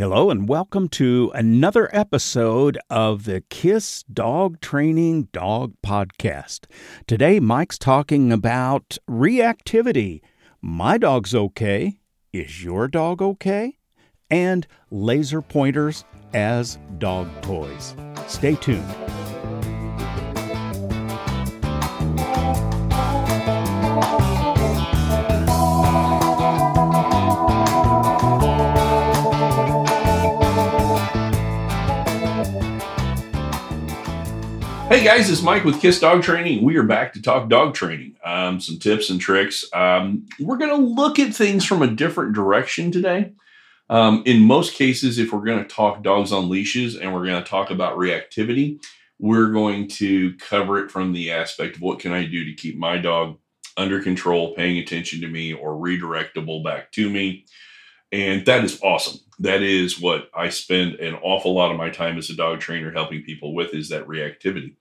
Hello, and welcome to another episode of the KISS Dog Training Dog Podcast. Today, Mike's talking about reactivity. My dog's okay. Is your dog okay? And laser pointers as dog toys. Stay tuned. Hey guys, it's Mike with Kiss Dog Training. We are back to talk dog training, um, some tips and tricks. Um, we're going to look at things from a different direction today. Um, in most cases, if we're going to talk dogs on leashes and we're going to talk about reactivity, we're going to cover it from the aspect of what can I do to keep my dog under control, paying attention to me, or redirectable back to me. And that is awesome. That is what I spend an awful lot of my time as a dog trainer helping people with is that reactivity.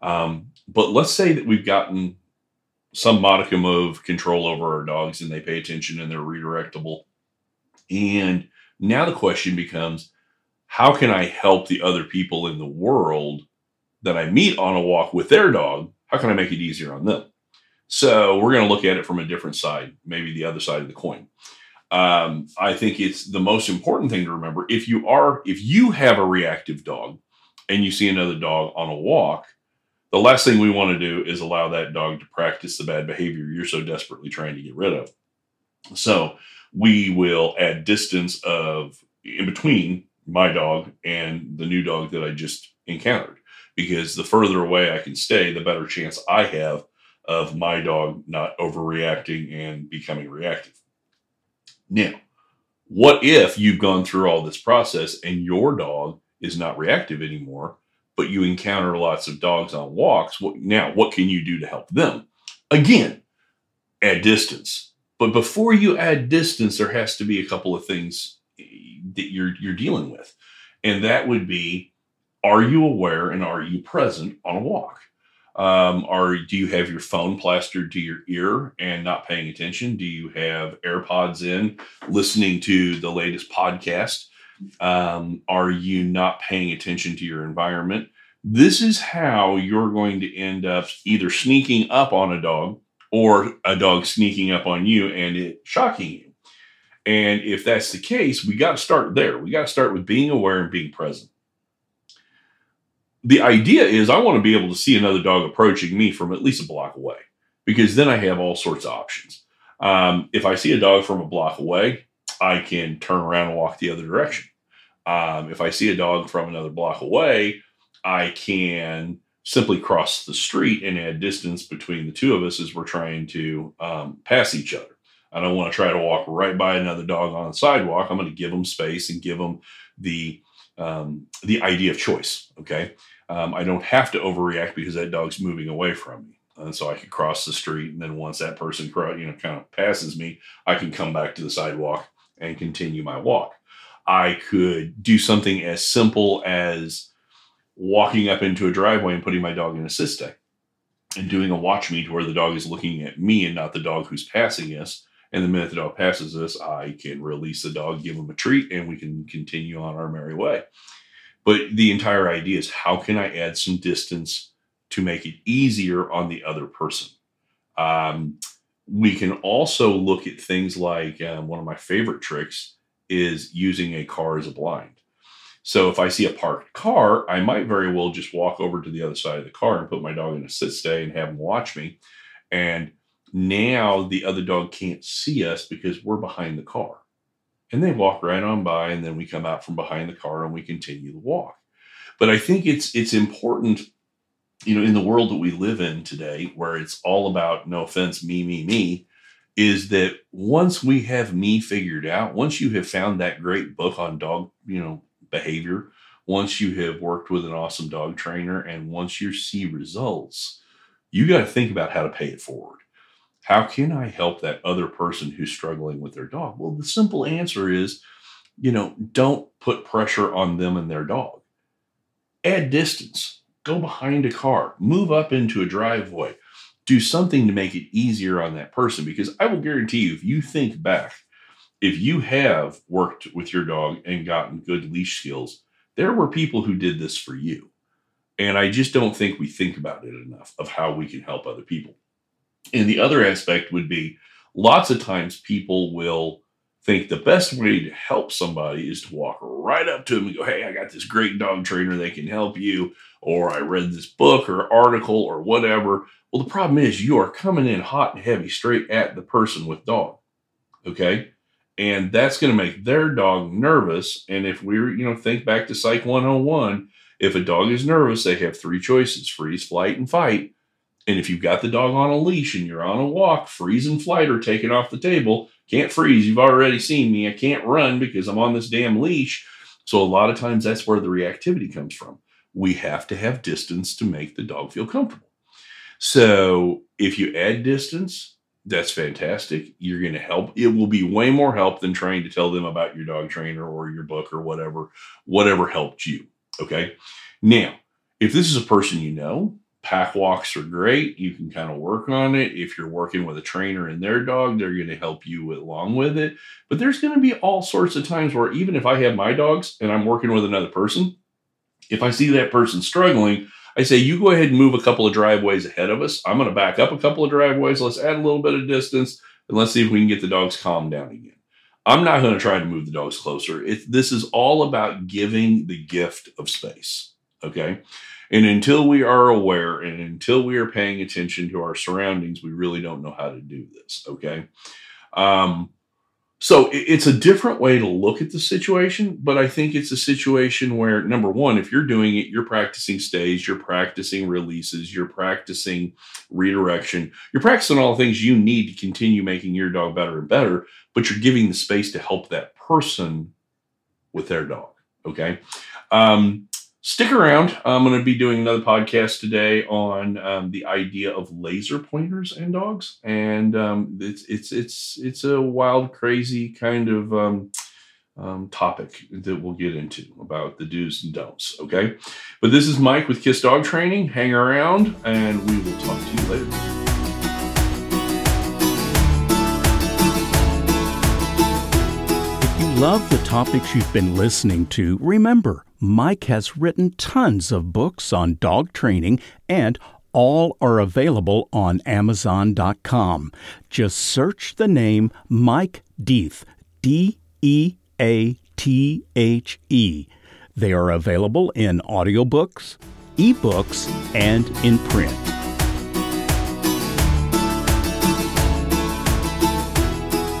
Um, but let's say that we've gotten some modicum of control over our dogs and they pay attention and they're redirectable. And now the question becomes how can I help the other people in the world that I meet on a walk with their dog? How can I make it easier on them? So we're going to look at it from a different side, maybe the other side of the coin um, I think it's the most important thing to remember. If you are, if you have a reactive dog and you see another dog on a walk, the last thing we want to do is allow that dog to practice the bad behavior you're so desperately trying to get rid of. So we will add distance of in between my dog and the new dog that I just encountered. Because the further away I can stay, the better chance I have of my dog not overreacting and becoming reactive. Now, what if you've gone through all this process and your dog is not reactive anymore, but you encounter lots of dogs on walks? What, now, what can you do to help them? Again, add distance. But before you add distance, there has to be a couple of things eh, that you're you're dealing with. And that would be are you aware and are you present on a walk? Um, or do you have your phone plastered to your ear and not paying attention? Do you have AirPods in, listening to the latest podcast? Um, are you not paying attention to your environment? This is how you're going to end up either sneaking up on a dog or a dog sneaking up on you and it shocking you. And if that's the case, we got to start there. We got to start with being aware and being present the idea is I want to be able to see another dog approaching me from at least a block away because then I have all sorts of options. Um, if I see a dog from a block away, I can turn around and walk the other direction. Um, if I see a dog from another block away, I can simply cross the street and add distance between the two of us as we're trying to um, pass each other. I don't want to try to walk right by another dog on the sidewalk. I'm going to give them space and give them the um, the idea of choice. Okay, um, I don't have to overreact because that dog's moving away from me. And so I can cross the street, and then once that person, you know, kind of passes me, I can come back to the sidewalk and continue my walk. I could do something as simple as walking up into a driveway and putting my dog in a sit and doing a watch me to where the dog is looking at me and not the dog who's passing us. And the minute the dog passes us, I can release the dog, give him a treat, and we can continue on our merry way. But the entire idea is how can I add some distance to make it easier on the other person? Um, we can also look at things like um, one of my favorite tricks is using a car as a blind. So if I see a parked car, I might very well just walk over to the other side of the car and put my dog in a sit stay and have him watch me. And now the other dog can't see us because we're behind the car and they walk right on by and then we come out from behind the car and we continue the walk. But i think it's it's important you know in the world that we live in today where it's all about no offense me me me is that once we have me figured out once you have found that great book on dog you know behavior once you have worked with an awesome dog trainer and once you see results you got to think about how to pay it forward how can I help that other person who's struggling with their dog? Well, the simple answer is, you know, don't put pressure on them and their dog. Add distance. Go behind a car. Move up into a driveway. Do something to make it easier on that person because I will guarantee you, if you think back if you have worked with your dog and gotten good leash skills, there were people who did this for you. And I just don't think we think about it enough of how we can help other people. And the other aspect would be lots of times people will think the best way to help somebody is to walk right up to them and go, Hey, I got this great dog trainer that can help you. Or I read this book or article or whatever. Well, the problem is you are coming in hot and heavy straight at the person with dog. Okay. And that's going to make their dog nervous. And if we're, you know, think back to Psych 101, if a dog is nervous, they have three choices freeze, flight, and fight. And if you've got the dog on a leash and you're on a walk, freeze and flight are taken off the table. Can't freeze. You've already seen me. I can't run because I'm on this damn leash. So a lot of times that's where the reactivity comes from. We have to have distance to make the dog feel comfortable. So if you add distance, that's fantastic. You're going to help. It will be way more help than trying to tell them about your dog trainer or your book or whatever, whatever helped you. Okay. Now, if this is a person you know, pack walks are great. You can kind of work on it. If you're working with a trainer and their dog, they're going to help you along with it. But there's going to be all sorts of times where even if I have my dogs and I'm working with another person, if I see that person struggling, I say, you go ahead and move a couple of driveways ahead of us. I'm going to back up a couple of driveways. Let's add a little bit of distance and let's see if we can get the dogs calmed down again. I'm not going to try to move the dogs closer. It, this is all about giving the gift of space. Okay. And until we are aware and until we are paying attention to our surroundings, we really don't know how to do this. Okay. Um, so it's a different way to look at the situation, but I think it's a situation where number one, if you're doing it, you're practicing stays, you're practicing releases, you're practicing redirection, you're practicing all the things you need to continue making your dog better and better, but you're giving the space to help that person with their dog. Okay. Um, stick around. I'm going to be doing another podcast today on um, the idea of laser pointers and dogs, and um, it's it's it's it's a wild, crazy kind of um, um, topic that we'll get into about the do's and don'ts. Okay, but this is Mike with Kiss Dog Training. Hang around, and we will talk to you later. If you love the topics you've been listening to, remember Mike has written tons of books on dog training and all are available on Amazon.com. Just search the name Mike Deathe, D E A T H E. They are available in audiobooks, ebooks, and in print.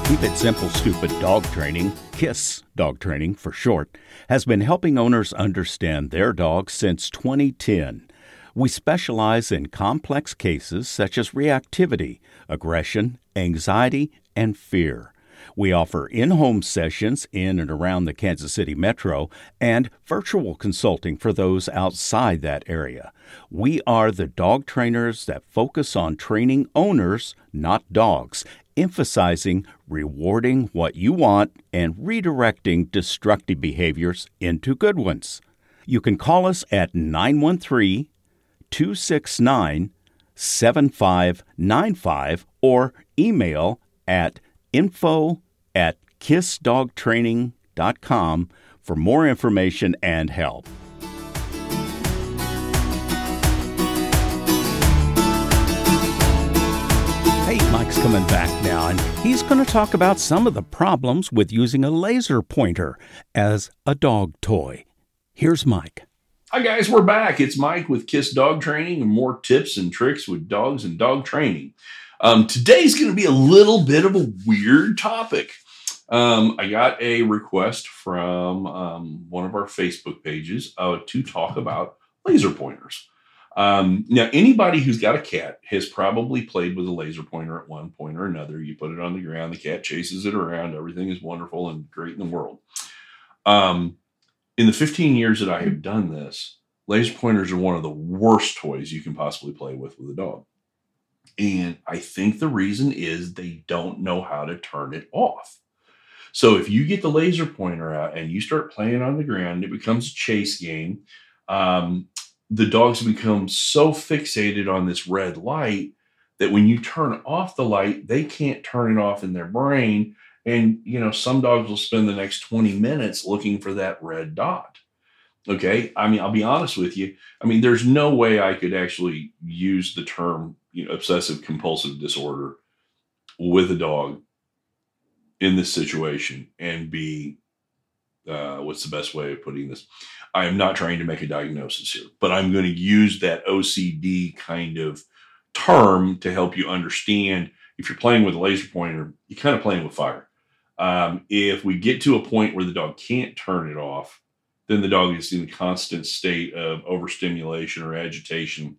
Keep It Simple Stupid Dog Training, KISS Dog Training for short, has been helping owners understand their dogs since 2010. We specialize in complex cases such as reactivity, aggression, anxiety, and fear. We offer in home sessions in and around the Kansas City metro and virtual consulting for those outside that area. We are the dog trainers that focus on training owners, not dogs, emphasizing rewarding what you want and redirecting destructive behaviors into good ones. You can call us at 913 269 7595 or email at info at kissdogtraining.com for more information and help. Coming back now, and he's going to talk about some of the problems with using a laser pointer as a dog toy. Here's Mike. Hi, guys, we're back. It's Mike with Kiss Dog Training and more tips and tricks with dogs and dog training. Um, today's going to be a little bit of a weird topic. Um, I got a request from um, one of our Facebook pages uh, to talk about laser pointers. Um, now, anybody who's got a cat has probably played with a laser pointer at one point or another. You put it on the ground, the cat chases it around. Everything is wonderful and great in the world. Um, in the 15 years that I have done this, laser pointers are one of the worst toys you can possibly play with with a dog. And I think the reason is they don't know how to turn it off. So if you get the laser pointer out and you start playing on the ground, it becomes a chase game. Um, the dogs become so fixated on this red light that when you turn off the light, they can't turn it off in their brain. And, you know, some dogs will spend the next 20 minutes looking for that red dot. Okay. I mean, I'll be honest with you. I mean, there's no way I could actually use the term, you know, obsessive compulsive disorder with a dog in this situation and be uh, what's the best way of putting this? I am not trying to make a diagnosis here, but I'm going to use that OCD kind of term to help you understand if you're playing with a laser pointer, you're kind of playing with fire. Um, if we get to a point where the dog can't turn it off, then the dog is in a constant state of overstimulation or agitation,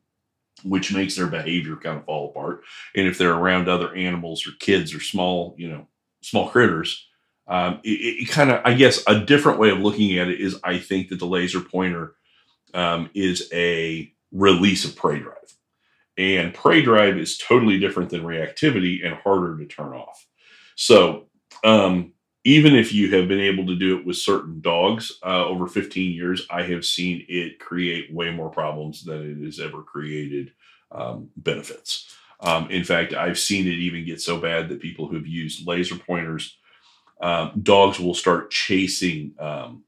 which makes their behavior kind of fall apart. And if they're around other animals or kids or small, you know, small critters, um, it, it kind of, I guess, a different way of looking at it is I think that the laser pointer um, is a release of prey drive. And prey drive is totally different than reactivity and harder to turn off. So, um, even if you have been able to do it with certain dogs uh, over 15 years, I have seen it create way more problems than it has ever created um, benefits. Um, in fact, I've seen it even get so bad that people who've used laser pointers, um, dogs will start chasing um,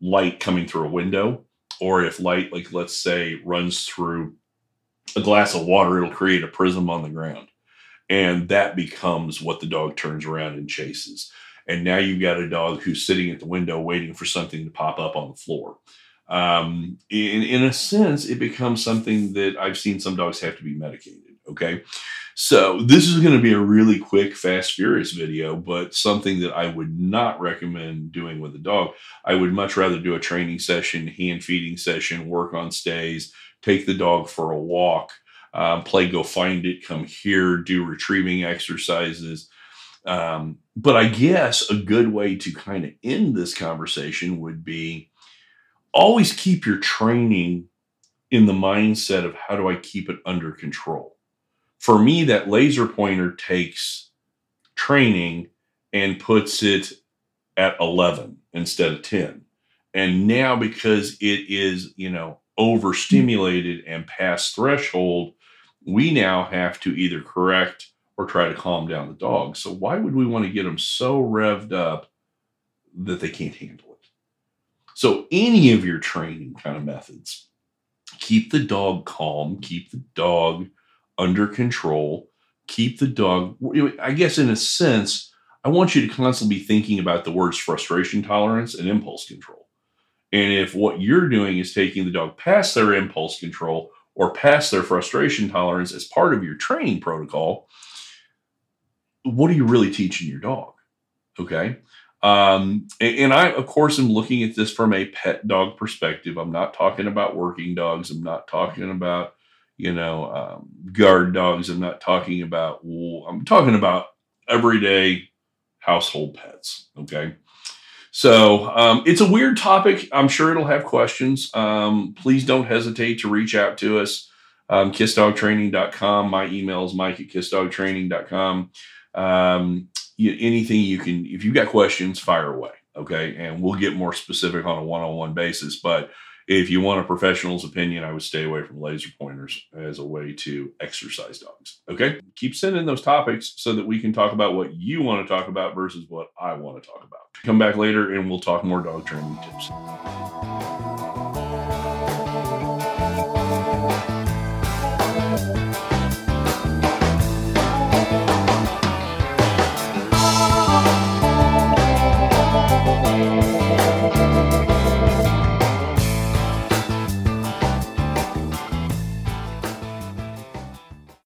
light coming through a window, or if light, like let's say, runs through a glass of water, it'll create a prism on the ground. And that becomes what the dog turns around and chases. And now you've got a dog who's sitting at the window waiting for something to pop up on the floor. Um, in, in a sense, it becomes something that I've seen some dogs have to be medicated. Okay. So this is going to be a really quick, fast, furious video, but something that I would not recommend doing with a dog. I would much rather do a training session, hand feeding session, work on stays, take the dog for a walk, um, play go find it, come here, do retrieving exercises. Um, but I guess a good way to kind of end this conversation would be always keep your training in the mindset of how do I keep it under control. For me, that laser pointer takes training and puts it at 11 instead of 10. And now, because it is, you know, overstimulated and past threshold, we now have to either correct or try to calm down the dog. So why would we want to get them so revved up that they can't handle it? So any of your training kind of methods, keep the dog calm, keep the dog under control, keep the dog I guess in a sense, I want you to constantly be thinking about the words frustration tolerance and impulse control. And if what you're doing is taking the dog past their impulse control or past their frustration tolerance as part of your training protocol, what are you really teaching your dog? Okay. Um, and, and, I, of course, am looking at this from a pet dog perspective. I'm not talking about working dogs. I'm not talking about, you know, um, guard dogs. I'm not talking about, I'm talking about everyday household pets. Okay. So um, it's a weird topic. I'm sure it'll have questions. Um, please don't hesitate to reach out to us. Um, kissdogtraining.com. My email is mike at kissdogtraining.com. Um, you, anything you can, if you've got questions, fire away. Okay. And we'll get more specific on a one on one basis. But if you want a professional's opinion, I would stay away from laser pointers as a way to exercise dogs. Okay. Keep sending those topics so that we can talk about what you want to talk about versus what I want to talk about. Come back later and we'll talk more dog training tips.